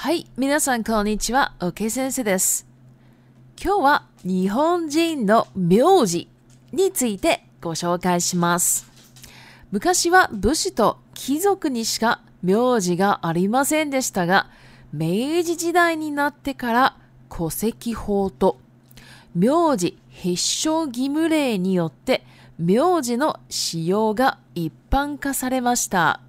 はい、皆さんこんにちは、OK 先生です。今日は日本人の名字についてご紹介します。昔は武士と貴族にしか名字がありませんでしたが、明治時代になってから戸籍法と名字必勝義務令によって名字の使用が一般化されました。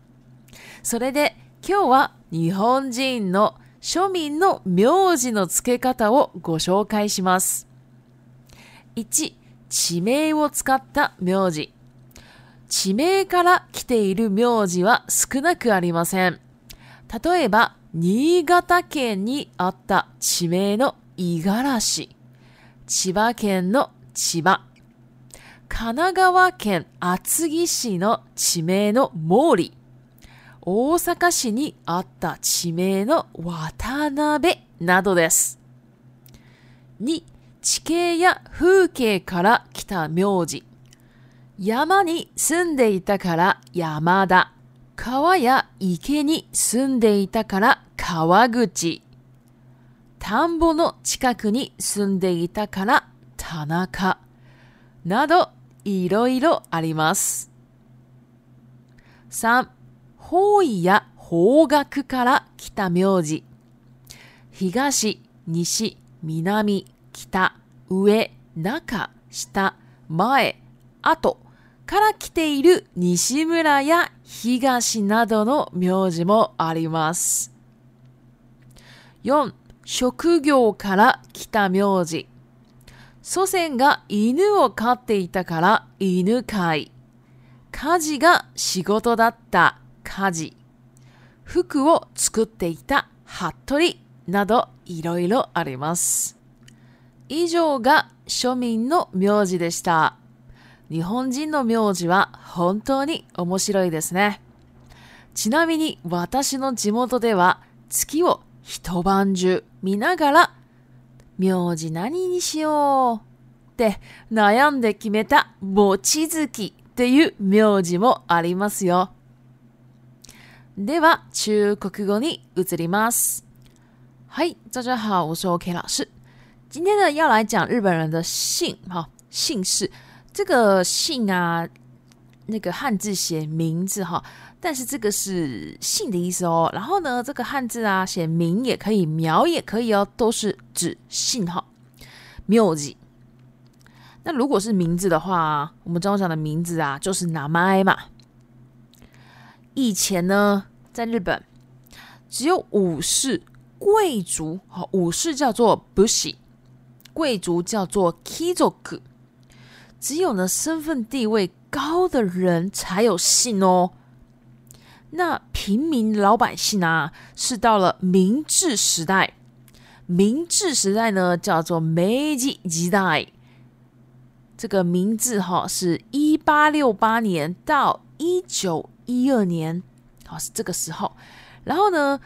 それで今日は日本人の庶民の名字の付け方をご紹介します。1、地名を使った名字。地名から来ている名字は少なくありません。例えば、新潟県にあった地名の五十嵐、千葉県の千葉、神奈川県厚木市の地名の毛利、大阪市にあった地名の渡辺などです。2、地形や風景から来た名字。山に住んでいたから山田。川や池に住んでいたから川口。田んぼの近くに住んでいたから田中。など、いろいろあります。3. 方位や方角から来た名字。東、西、南、北、上、中、下、前、後から来ている西村や東などの名字もあります。4. 職業から来た名字。祖先が犬を飼っていたから犬飼い。家事が仕事だった家事、服を作っていた服部などいろいろあります。以上が庶民の名字でした。日本人の名字は本当に面白いですね。ちなみに私の地元では月を一晩中見ながら名字何にしようって悩んで決めた望月っていう名字もありますよ。では、中国語に移ります。嗨，大家好，我是 OK 老师。今天呢，要来讲日本人的姓，哈，姓氏。这个姓啊，那个汉字写名字，哈，但是这个是姓的意思哦。然后呢，这个汉字啊，写名也可以，苗也可以哦，都是指姓，哈，苗字。那如果是名字的话，我们中文讲的名字啊，就是名嘛。以前呢，在日本只有武士、贵族，哈，武士叫做 Bushi，贵族叫做 Kizoku，只有呢身份地位高的人才有姓哦。那平民老百姓啊，是到了明治时代，明治时代呢叫做 Meiji 时代，这个名字哈是一八六八年到一九。一二年，好是这个时候，然后呢，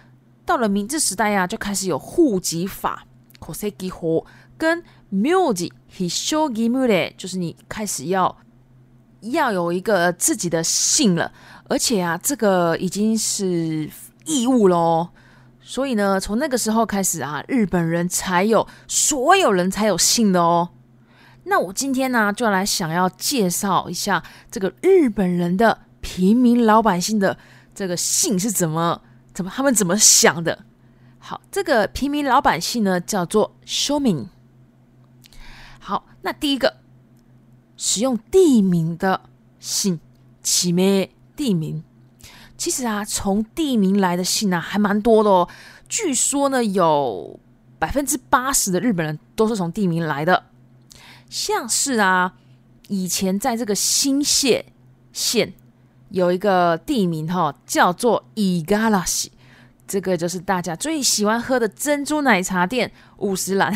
到了明治时代呀，就开始有户籍法，kosekiho 跟 muzi hisogi m u l e 就是你开始要要有一个自己的姓了，而且啊，这个已经是义务喽。所以呢，从那个时候开始啊，日本人才有所有人才有姓的哦。那我今天呢，就来想要介绍一下这个日本人的。平民老百姓的这个姓是怎么怎么他们怎么想的？好，这个平民老百姓呢叫做 Showmin。好，那第一个使用地名的姓，起咩地名？其实啊，从地名来的姓啊还蛮多的哦。据说呢，有百分之八十的日本人都是从地名来的，像是啊，以前在这个新泻县。有一个地名哈，叫做伊嘎拉西，这个就是大家最喜欢喝的珍珠奶茶店五十岚。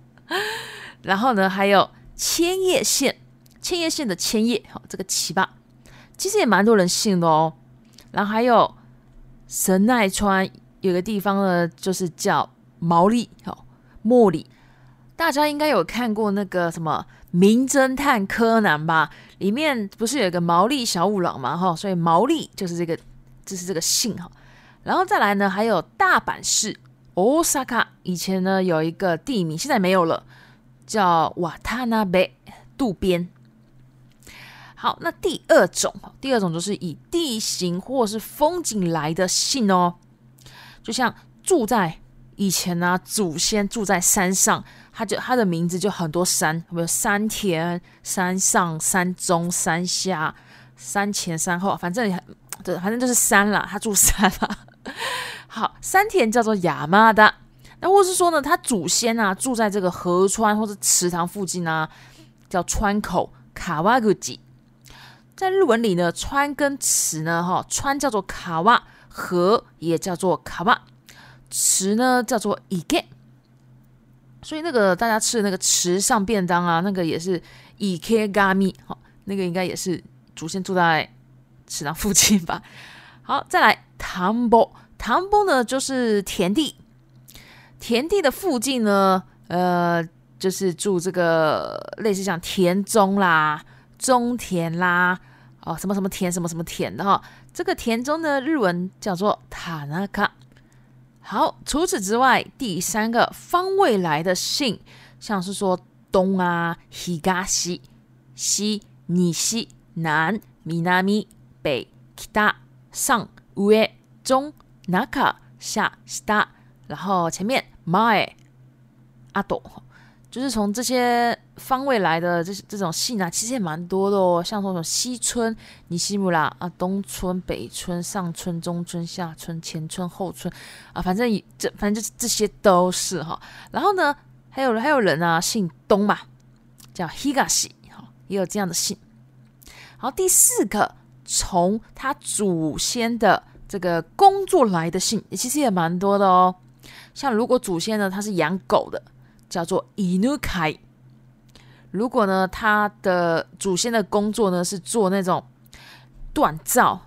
然后呢，还有千叶县，千叶县的千叶哦，这个奇葩其实也蛮多人信的哦。然后还有神奈川有个地方呢，就是叫毛利哦，茉莉，大家应该有看过那个什么。名侦探柯南吧，里面不是有一个毛利小五郎嘛？哈，所以毛利就是这个，就是这个姓哈。然后再来呢，还有大阪市，Osaka，以前呢有一个地名，现在没有了，叫瓦塔那贝渡边。好，那第二种，第二种就是以地形或是风景来的姓哦，就像住在以前呢，祖先住在山上。他就他的名字就很多山，有没有？山田、山上、山中、山下、山前、山后，反正，对，反正就是山啦，他住山啦。好，山田叫做雅麻的，那或是说呢，他祖先啊住在这个河川或者池塘附近啊，叫川口卡哇古吉。在日文里呢，川跟池呢，哈，川叫做卡哇，河也叫做卡哇，池呢叫做伊盖。所以那个大家吃的那个池上便当啊，那个也是伊切嘎米，哦，那个应该也是祖先住在池塘附近吧？好，再来 a m b o 呢就是田地，田地的附近呢，呃，就是住这个类似像田中啦、中田啦，哦，什么什么田什么什么田的哈。这个田中呢，日文叫做 tanaka。好，除此之外，第三个方位来的姓，像是说东啊，ひがし、西、你西、南、みなみ、北、きた、上、うえ、中、なか、下、した，然后前面、まえ、阿斗，就是从这些。方位来的这这种姓啊，其实也蛮多的哦，像说什么西村、尼西姆拉啊，东村、北村、上村、中村、下村、前村、后村啊，反正这反正就是这些都是哈。然后呢，还有还有人啊，姓东嘛，叫 Higashi，哈，也有这样的姓。然后第四个，从他祖先的这个工作来的姓，其实也蛮多的哦。像如果祖先呢他是养狗的，叫做 Inukai。如果呢，他的祖先的工作呢是做那种锻造，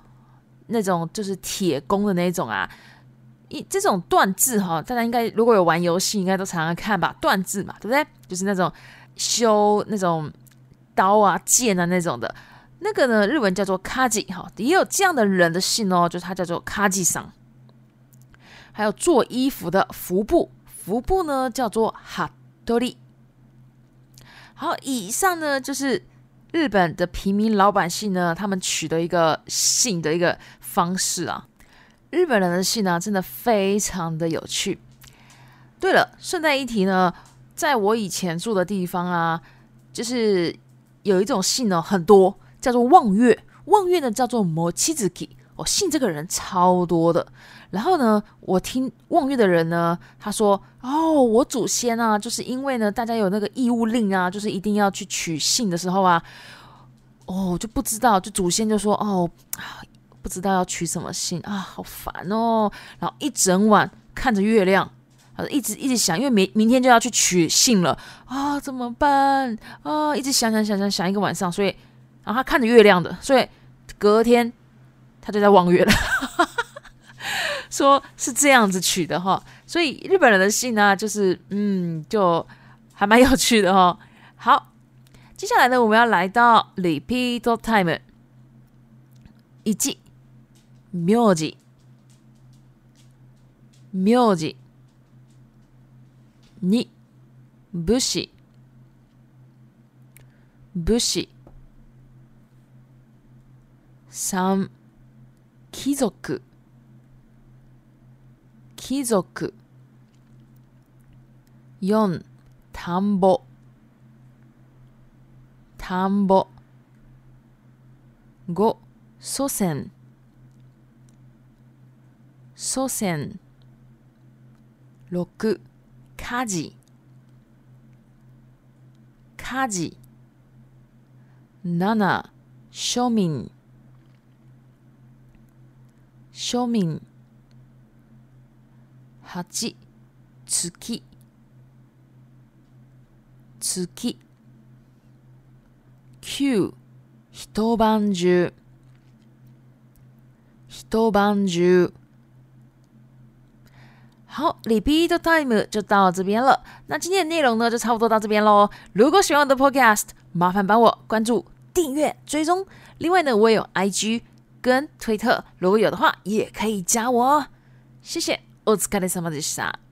那种就是铁工的那种啊。一这种锻字哈，大家应该如果有玩游戏，应该都常常看吧，锻字嘛，对不对？就是那种修那种刀啊、剑啊那种的。那个呢，日文叫做“卡吉哈，也有这样的人的姓哦，就是他叫做“卡吉桑。还有做衣服的服部，服部呢叫做“哈多利”。好，以上呢就是日本的平民老百姓呢，他们取得一个姓的一个方式啊。日本人的姓呢，真的非常的有趣。对了，顺带一提呢，在我以前住的地方啊，就是有一种姓呢，很多叫做望月，望月呢叫做摩七子吉。信这个人超多的，然后呢，我听望月的人呢，他说：“哦，我祖先啊，就是因为呢，大家有那个义务令啊，就是一定要去取信的时候啊，哦，就不知道，就祖先就说：哦，不知道要取什么信啊，好烦哦。然后一整晚看着月亮，一直一直想，因为明明天就要去取信了啊，怎么办啊？一直想想想想想一个晚上，所以，然后他看着月亮的，所以隔天。”他就在望月了，说是这样子取的哈，所以日本人的姓呢，就是嗯，就还蛮有趣的哈。好，接下来呢，我们要来到 repeat time 一记名字名字，s 武士武士三。貴族貴族四、田んぼ田んぼ五、祖先祖先六、家事家事七、庶民庶民、八、月、月、九、一晩中一晩中好，Repeat time 就到这边了。那今天的内容呢，就差不多到这边喽。如果喜欢我的 Podcast，麻烦帮我关注、订阅、追踪。另外呢，我也有 IG。跟推特，如果有的话，也可以加我哦。谢谢，お疲卡様萨し迪沙。